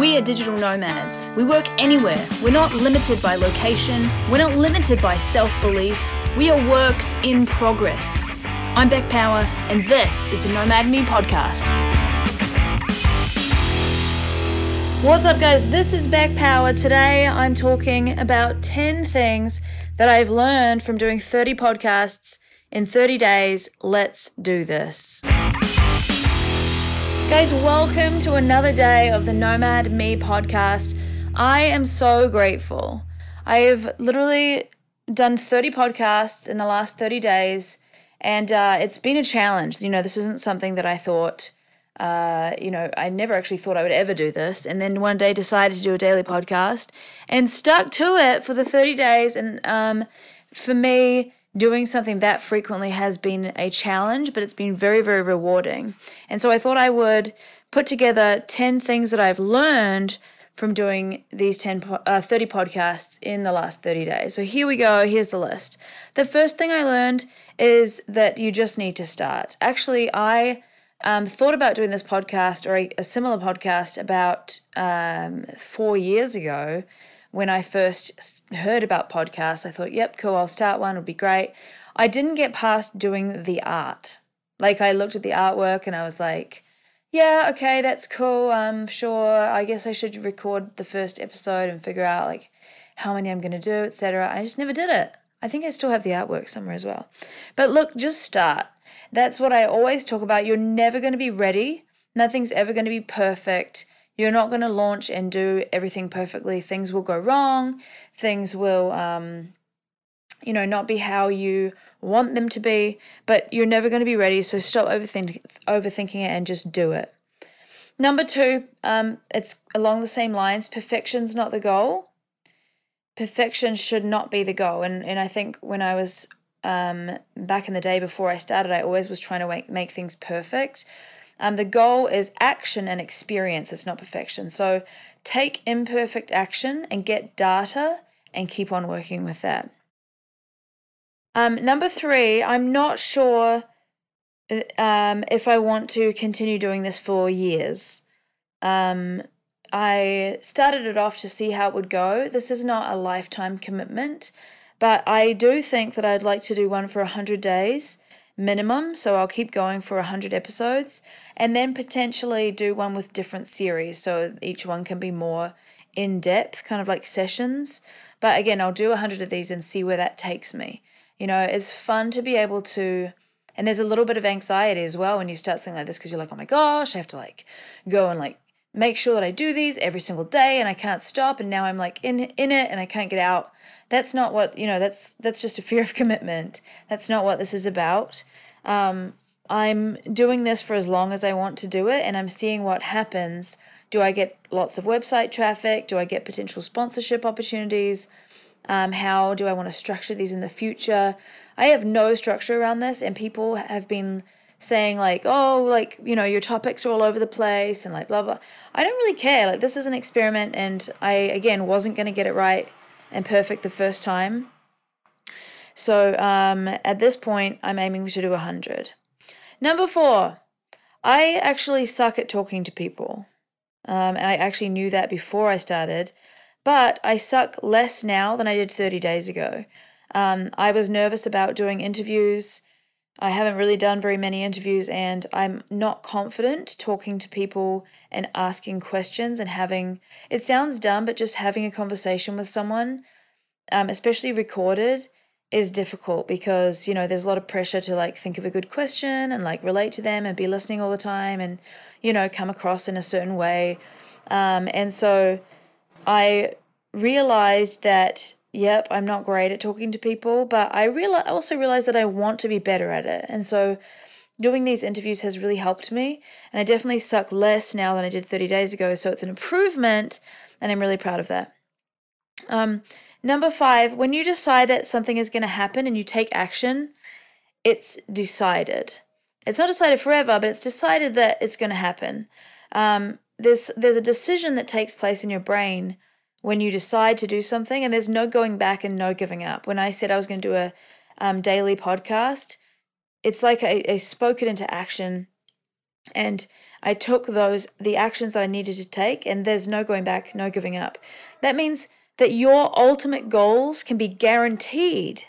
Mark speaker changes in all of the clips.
Speaker 1: We are digital nomads. We work anywhere. We're not limited by location. We're not limited by self belief. We are works in progress. I'm Beck Power, and this is the Nomad Me podcast. What's up, guys? This is Beck Power. Today I'm talking about 10 things that I've learned from doing 30 podcasts in 30 days. Let's do this. Guys, welcome to another day of the Nomad Me podcast. I am so grateful. I have literally done 30 podcasts in the last 30 days, and uh, it's been a challenge. You know, this isn't something that I thought, uh, you know, I never actually thought I would ever do this. And then one day decided to do a daily podcast and stuck to it for the 30 days. And um, for me, doing something that frequently has been a challenge, but it's been very, very rewarding. And so I thought I would put together 10 things that I've learned from doing these 10 uh, 30 podcasts in the last 30 days. So here we go, here's the list. The first thing I learned is that you just need to start. Actually, I um, thought about doing this podcast or a, a similar podcast about um, four years ago when I first heard about podcasts, I thought, yep, cool, I'll start one, it'll be great. I didn't get past doing the art. Like, I looked at the artwork and I was like, yeah, okay, that's cool. I'm sure. I guess I should record the first episode and figure out, like, how many I'm going to do, etc. I just never did it. I think I still have the artwork somewhere as well. But look, just start. That's what I always talk about. You're never going to be ready. Nothing's ever going to be perfect. You're not going to launch and do everything perfectly. Things will go wrong. Things will, um, you know, not be how you want them to be, but you're never going to be ready. So stop overthink- overthinking it and just do it. Number two, um, it's along the same lines. Perfection's not the goal. Perfection should not be the goal. And and I think when I was um, back in the day before I started, I always was trying to make, make things perfect. Um, the goal is action and experience, it's not perfection. So take imperfect action and get data and keep on working with that. Um, number three, I'm not sure uh, um, if I want to continue doing this for years. Um, I started it off to see how it would go. This is not a lifetime commitment, but I do think that I'd like to do one for 100 days minimum. So I'll keep going for 100 episodes and then potentially do one with different series. So each one can be more in depth, kind of like sessions. But again, I'll do 100 of these and see where that takes me. You know, it's fun to be able to, and there's a little bit of anxiety as well when you start something like this because you're like, oh my gosh, I have to like go and like make sure that I do these every single day and I can't stop and now I'm like in in it and I can't get out. That's not what, you know, that's that's just a fear of commitment. That's not what this is about. Um, I'm doing this for as long as I want to do it and I'm seeing what happens. Do I get lots of website traffic? Do I get potential sponsorship opportunities? Um, how do I want to structure these in the future? I have no structure around this, and people have been saying like, oh, like you know, your topics are all over the place and like blah blah. I don't really care. Like this is an experiment, and I again wasn't going to get it right and perfect the first time. So um, at this point, I'm aiming to do 100. Number four, I actually suck at talking to people. Um, I actually knew that before I started, but I suck less now than I did 30 days ago. Um, I was nervous about doing interviews. I haven't really done very many interviews, and I'm not confident talking to people and asking questions and having it sounds dumb, but just having a conversation with someone, um, especially recorded, is difficult because you know there's a lot of pressure to like think of a good question and like relate to them and be listening all the time and you know come across in a certain way. Um, and so i realized that yep i'm not great at talking to people but i real- also realized that i want to be better at it and so doing these interviews has really helped me and i definitely suck less now than i did 30 days ago so it's an improvement and i'm really proud of that um, Number five, when you decide that something is going to happen and you take action, it's decided. It's not decided forever, but it's decided that it's going to happen. Um, there's there's a decision that takes place in your brain when you decide to do something, and there's no going back and no giving up. When I said I was going to do a um, daily podcast, it's like I, I spoke it into action, and I took those the actions that I needed to take and there's no going back, no giving up. That means that your ultimate goals can be guaranteed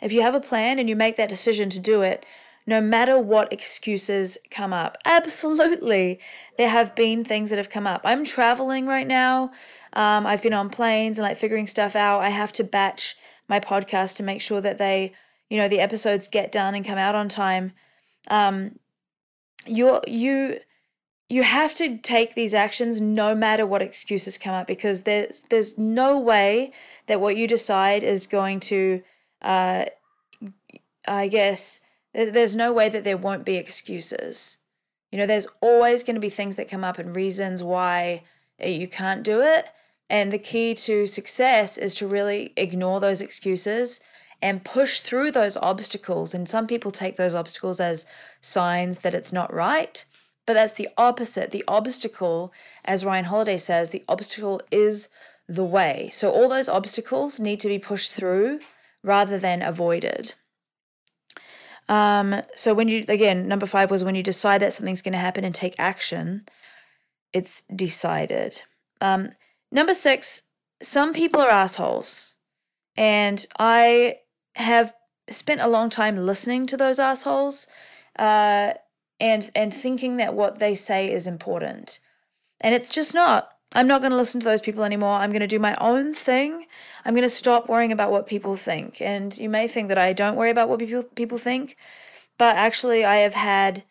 Speaker 1: if you have a plan and you make that decision to do it, no matter what excuses come up. Absolutely, there have been things that have come up. I'm traveling right now. Um, I've been on planes and like figuring stuff out. I have to batch my podcast to make sure that they, you know, the episodes get done and come out on time. Um, you you you have to take these actions no matter what excuses come up because there's there's no way that what you decide is going to uh, I guess there's no way that there won't be excuses. You know, there's always going to be things that come up and reasons why you can't do it. And the key to success is to really ignore those excuses and push through those obstacles. And some people take those obstacles as signs that it's not right. But that's the opposite. The obstacle, as Ryan Holiday says, the obstacle is the way. So all those obstacles need to be pushed through rather than avoided. Um, so when you again, number five was when you decide that something's going to happen and take action, it's decided. Um, number six, some people are assholes, and I have spent a long time listening to those assholes, uh, and and thinking that what they say is important, and it's just not. I'm not going to listen to those people anymore. I'm going to do my own thing. I'm going to stop worrying about what people think. And you may think that I don't worry about what people people think, but actually, I have had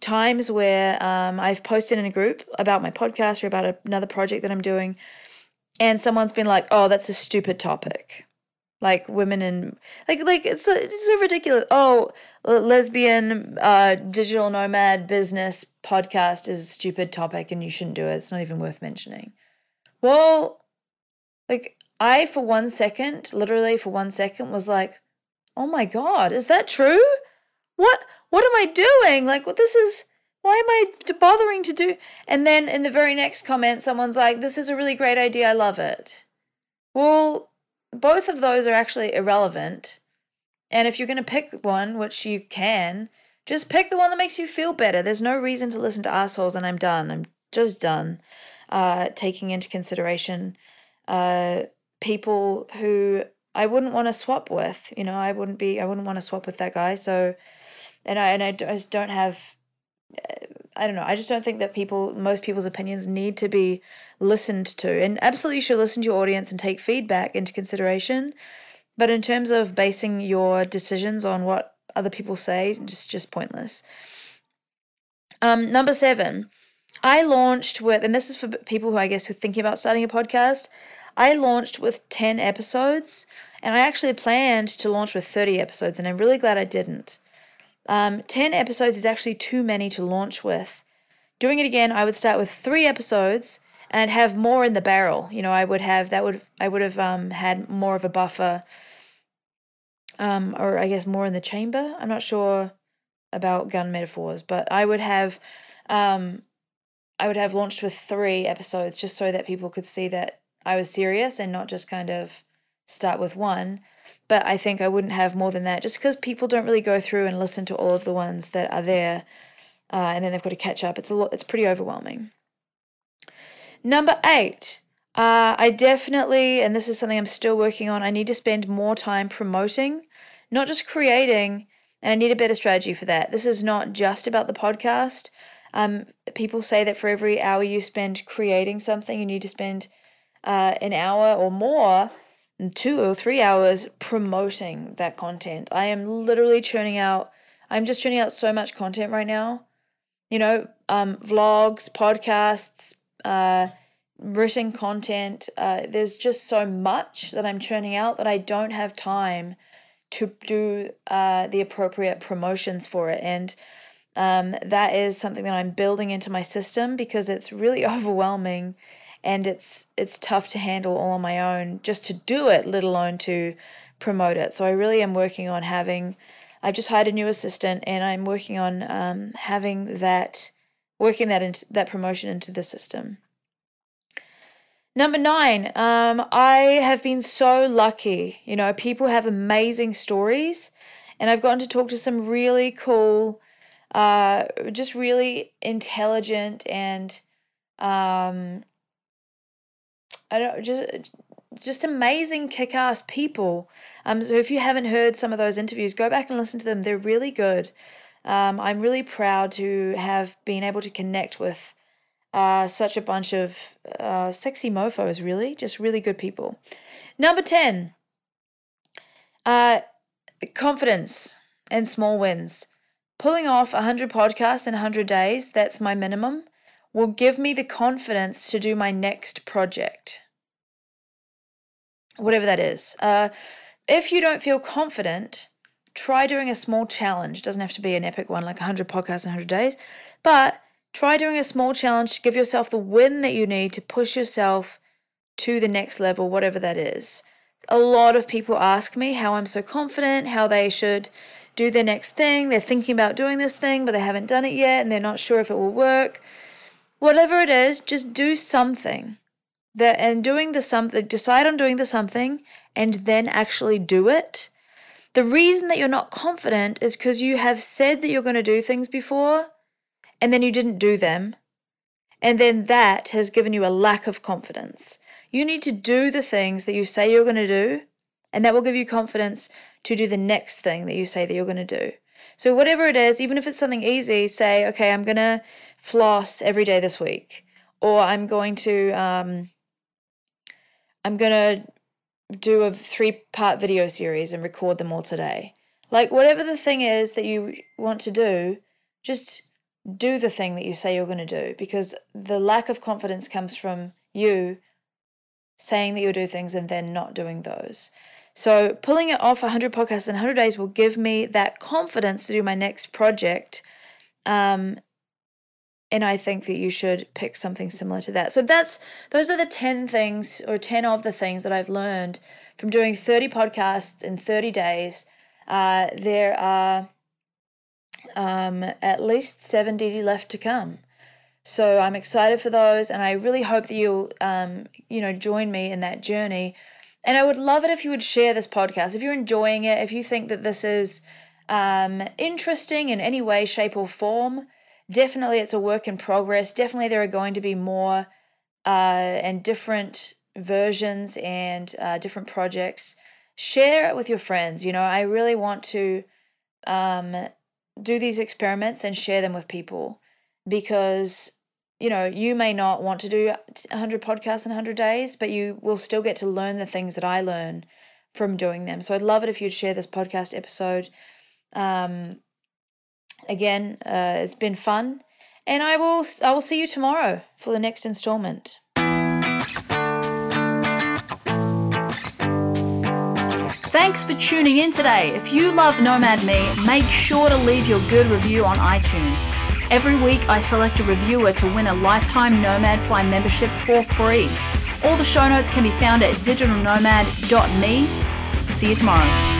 Speaker 1: times where um, I've posted in a group about my podcast or about another project that I'm doing, and someone's been like, "Oh, that's a stupid topic." Like women and like like it's it's so ridiculous. Oh, lesbian uh, digital nomad business podcast is a stupid topic and you shouldn't do it. It's not even worth mentioning. Well, like I for one second, literally for one second, was like, "Oh my god, is that true? What I doing? Like, what this is." Why am I bothering to do? And then in the very next comment, someone's like, This is a really great idea. I love it. Well, both of those are actually irrelevant. And if you're going to pick one, which you can, just pick the one that makes you feel better. There's no reason to listen to assholes, and I'm done. I'm just done uh, taking into consideration uh, people who I wouldn't want to swap with. You know, I wouldn't be, I wouldn't want to swap with that guy. So, and I and I just don't have. Uh, I don't know. I just don't think that people, most people's opinions, need to be listened to. And absolutely, you should listen to your audience and take feedback into consideration. But in terms of basing your decisions on what other people say, just just pointless. Um, number seven, I launched with, and this is for people who I guess who are thinking about starting a podcast. I launched with 10 episodes, and I actually planned to launch with 30 episodes, and I'm really glad I didn't. Um, 10 episodes is actually too many to launch with. Doing it again, I would start with three episodes and have more in the barrel. You know, I would have that would I would have um, had more of a buffer, um, or I guess more in the chamber. I'm not sure about gun metaphors, but I would have um, I would have launched with three episodes just so that people could see that I was serious and not just kind of start with one. But I think I wouldn't have more than that just because people don't really go through and listen to all of the ones that are there, uh, and then they've got to catch up. It's a lot. It's pretty overwhelming. Number eight, uh, I definitely, and this is something I'm still working on, I need to spend more time promoting, not just creating, and I need a better strategy for that. This is not just about the podcast. Um, people say that for every hour you spend creating something, you need to spend uh, an hour or more, two or three hours promoting that content. I am literally churning out, I'm just churning out so much content right now. You know, um, vlogs, podcasts, uh, written content. Uh, there's just so much that I'm churning out that I don't have time to do uh, the appropriate promotions for it. And um, that is something that I'm building into my system because it's really overwhelming and it's it's tough to handle all on my own just to do it, let alone to promote it. So I really am working on having. I've just hired a new assistant, and I'm working on um, having that, working that into that promotion into the system. Number nine, um, I have been so lucky. You know, people have amazing stories, and I've gotten to talk to some really cool uh, just really intelligent and um, I don't just just amazing kick-ass people. Um, so if you haven't heard some of those interviews, go back and listen to them. They're really good. Um, I'm really proud to have been able to connect with uh, such a bunch of uh, sexy mofos, really, just really good people. Number 10, uh, confidence and small wins. Pulling off 100 podcasts in 100 days, that's my minimum, will give me the confidence to do my next project. Whatever that is. Uh, if you don't feel confident, try doing a small challenge. It doesn't have to be an epic one like 100 podcasts in 100 days, but try doing a small challenge to give yourself the win that you need to push yourself to the next level, whatever that is. A lot of people ask me how I'm so confident, how they should do their next thing. They're thinking about doing this thing, but they haven't done it yet and they're not sure if it will work. Whatever it is, just do something. That and doing the something, decide on doing the something and then actually do it. The reason that you're not confident is because you have said that you're going to do things before and then you didn't do them. And then that has given you a lack of confidence. You need to do the things that you say you're going to do, and that will give you confidence to do the next thing that you say that you're going to do. So, whatever it is, even if it's something easy, say, okay, I'm going to floss every day this week, or I'm going to, um, I'm going to do a three part video series and record them all today. Like, whatever the thing is that you want to do, just do the thing that you say you're going to do because the lack of confidence comes from you saying that you'll do things and then not doing those. So pulling it off 100 podcasts in 100 days will give me that confidence to do my next project. Um, and I think that you should pick something similar to that. So that's those are the 10 things or 10 of the things that I've learned from doing 30 podcasts in 30 days. Uh, there are um, at least 70 left to come. So I'm excited for those, and I really hope that you'll, um, you know, join me in that journey. And I would love it if you would share this podcast. If you're enjoying it, if you think that this is um, interesting in any way, shape, or form, definitely it's a work in progress. Definitely there are going to be more uh, and different versions and uh, different projects. Share it with your friends. You know, I really want to um, do these experiments and share them with people because you know you may not want to do 100 podcasts in 100 days but you will still get to learn the things that i learn from doing them so i'd love it if you'd share this podcast episode um, again uh, it's been fun and i will i will see you tomorrow for the next installment Thanks for tuning in today. If you love Nomad Me, make sure to leave your good review on iTunes. Every week, I select a reviewer to win a lifetime Nomad Fly membership for free. All the show notes can be found at digitalnomad.me. See you tomorrow.